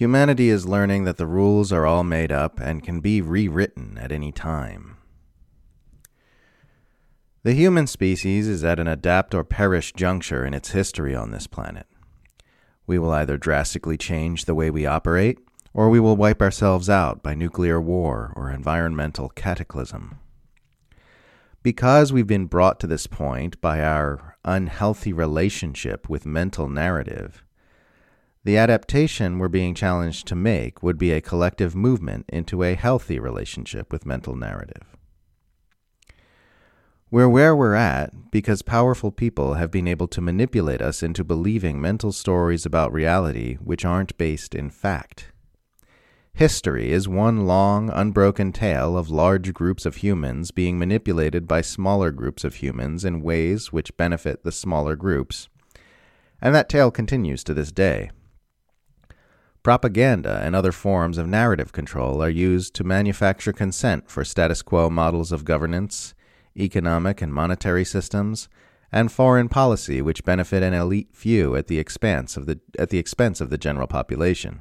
Humanity is learning that the rules are all made up and can be rewritten at any time. The human species is at an adapt or perish juncture in its history on this planet. We will either drastically change the way we operate, or we will wipe ourselves out by nuclear war or environmental cataclysm. Because we've been brought to this point by our unhealthy relationship with mental narrative, the adaptation we're being challenged to make would be a collective movement into a healthy relationship with mental narrative. We're where we're at because powerful people have been able to manipulate us into believing mental stories about reality which aren't based in fact. History is one long, unbroken tale of large groups of humans being manipulated by smaller groups of humans in ways which benefit the smaller groups. And that tale continues to this day. Propaganda and other forms of narrative control are used to manufacture consent for status quo models of governance, economic and monetary systems, and foreign policy which benefit an elite few at the expense of the, at the expense of the general population.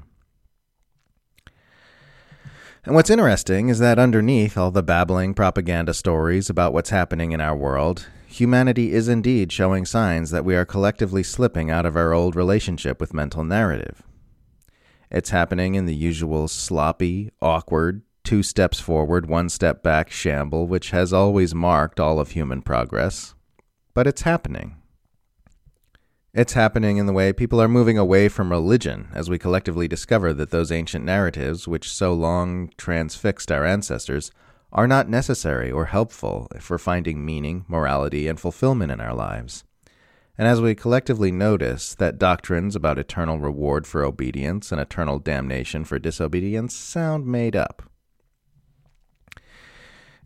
And what's interesting is that underneath all the babbling propaganda stories about what's happening in our world, humanity is indeed showing signs that we are collectively slipping out of our old relationship with mental narrative. It's happening in the usual sloppy, awkward, two steps forward, one step back shamble, which has always marked all of human progress. But it's happening. It's happening in the way people are moving away from religion as we collectively discover that those ancient narratives, which so long transfixed our ancestors, are not necessary or helpful for finding meaning, morality, and fulfillment in our lives. And as we collectively notice that doctrines about eternal reward for obedience and eternal damnation for disobedience sound made up.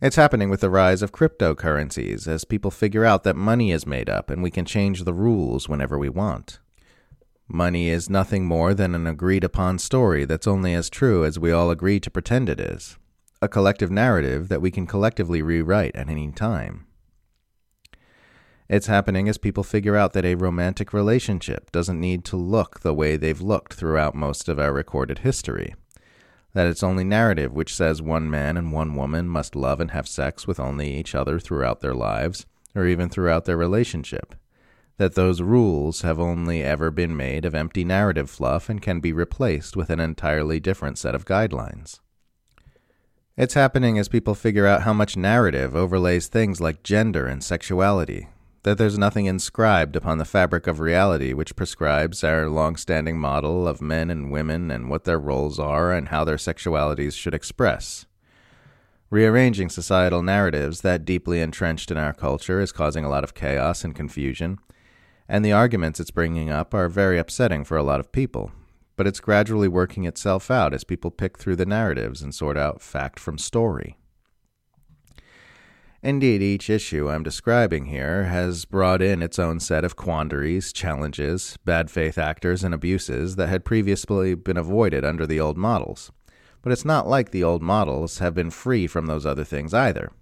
It's happening with the rise of cryptocurrencies as people figure out that money is made up and we can change the rules whenever we want. Money is nothing more than an agreed upon story that's only as true as we all agree to pretend it is, a collective narrative that we can collectively rewrite at any time. It's happening as people figure out that a romantic relationship doesn't need to look the way they've looked throughout most of our recorded history that it's only narrative which says one man and one woman must love and have sex with only each other throughout their lives, or even throughout their relationship. That those rules have only ever been made of empty narrative fluff and can be replaced with an entirely different set of guidelines. It's happening as people figure out how much narrative overlays things like gender and sexuality, that there's nothing inscribed upon the fabric of reality which prescribes our long standing model of men and women and what their roles are and how their sexualities should express. Rearranging societal narratives that deeply entrenched in our culture is causing a lot of chaos and confusion, and the arguments it's bringing up are very upsetting for a lot of people. But it's gradually working itself out as people pick through the narratives and sort out fact from story. Indeed, each issue I'm describing here has brought in its own set of quandaries, challenges, bad faith actors, and abuses that had previously been avoided under the old models. But it's not like the old models have been free from those other things either.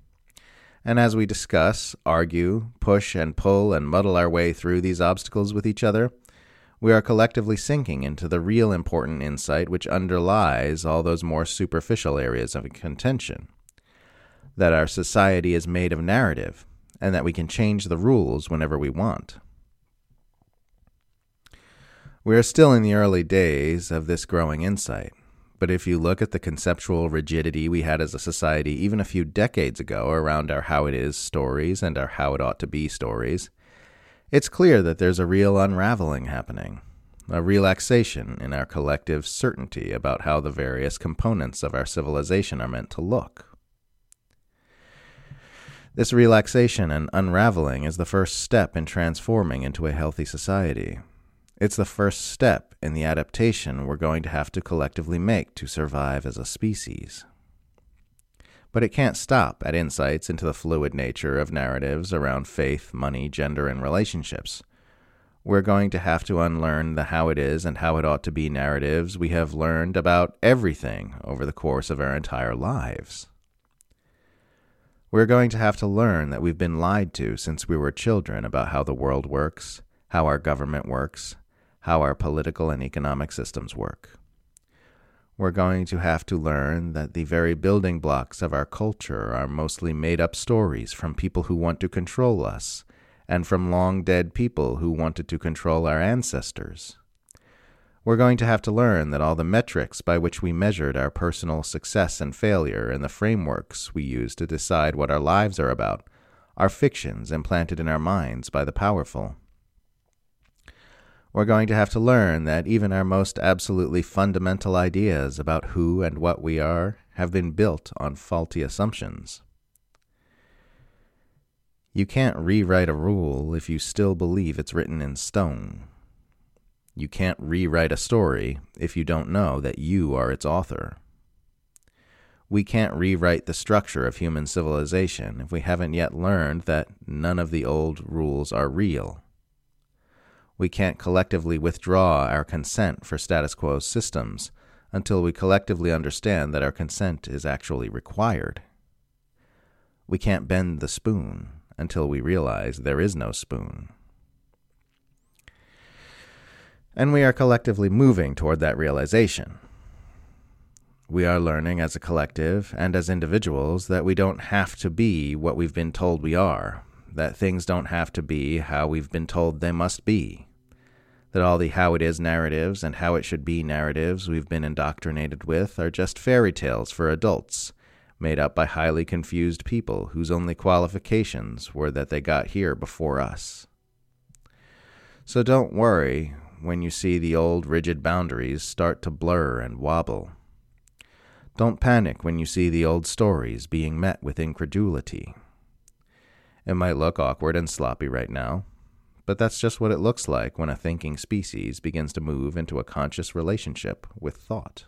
And as we discuss, argue, push and pull and muddle our way through these obstacles with each other, we are collectively sinking into the real important insight which underlies all those more superficial areas of contention that our society is made of narrative and that we can change the rules whenever we want. We are still in the early days of this growing insight, but if you look at the conceptual rigidity we had as a society even a few decades ago around our how it is stories and our how it ought to be stories, it's clear that there's a real unraveling happening, a relaxation in our collective certainty about how the various components of our civilization are meant to look. This relaxation and unraveling is the first step in transforming into a healthy society. It's the first step in the adaptation we're going to have to collectively make to survive as a species. But it can't stop at insights into the fluid nature of narratives around faith, money, gender, and relationships. We're going to have to unlearn the how it is and how it ought to be narratives we have learned about everything over the course of our entire lives. We're going to have to learn that we've been lied to since we were children about how the world works, how our government works, how our political and economic systems work. We're going to have to learn that the very building blocks of our culture are mostly made up stories from people who want to control us, and from long dead people who wanted to control our ancestors. We're going to have to learn that all the metrics by which we measured our personal success and failure and the frameworks we use to decide what our lives are about are fictions implanted in our minds by the powerful. We're going to have to learn that even our most absolutely fundamental ideas about who and what we are have been built on faulty assumptions. You can't rewrite a rule if you still believe it's written in stone. You can't rewrite a story if you don't know that you are its author. We can't rewrite the structure of human civilization if we haven't yet learned that none of the old rules are real. We can't collectively withdraw our consent for status quo systems until we collectively understand that our consent is actually required. We can't bend the spoon until we realize there is no spoon. And we are collectively moving toward that realization. We are learning as a collective and as individuals that we don't have to be what we've been told we are, that things don't have to be how we've been told they must be, that all the how it is narratives and how it should be narratives we've been indoctrinated with are just fairy tales for adults, made up by highly confused people whose only qualifications were that they got here before us. So don't worry when you see the old rigid boundaries start to blur and wobble. Don't panic when you see the old stories being met with incredulity. It might look awkward and sloppy right now, but that's just what it looks like when a thinking species begins to move into a conscious relationship with thought.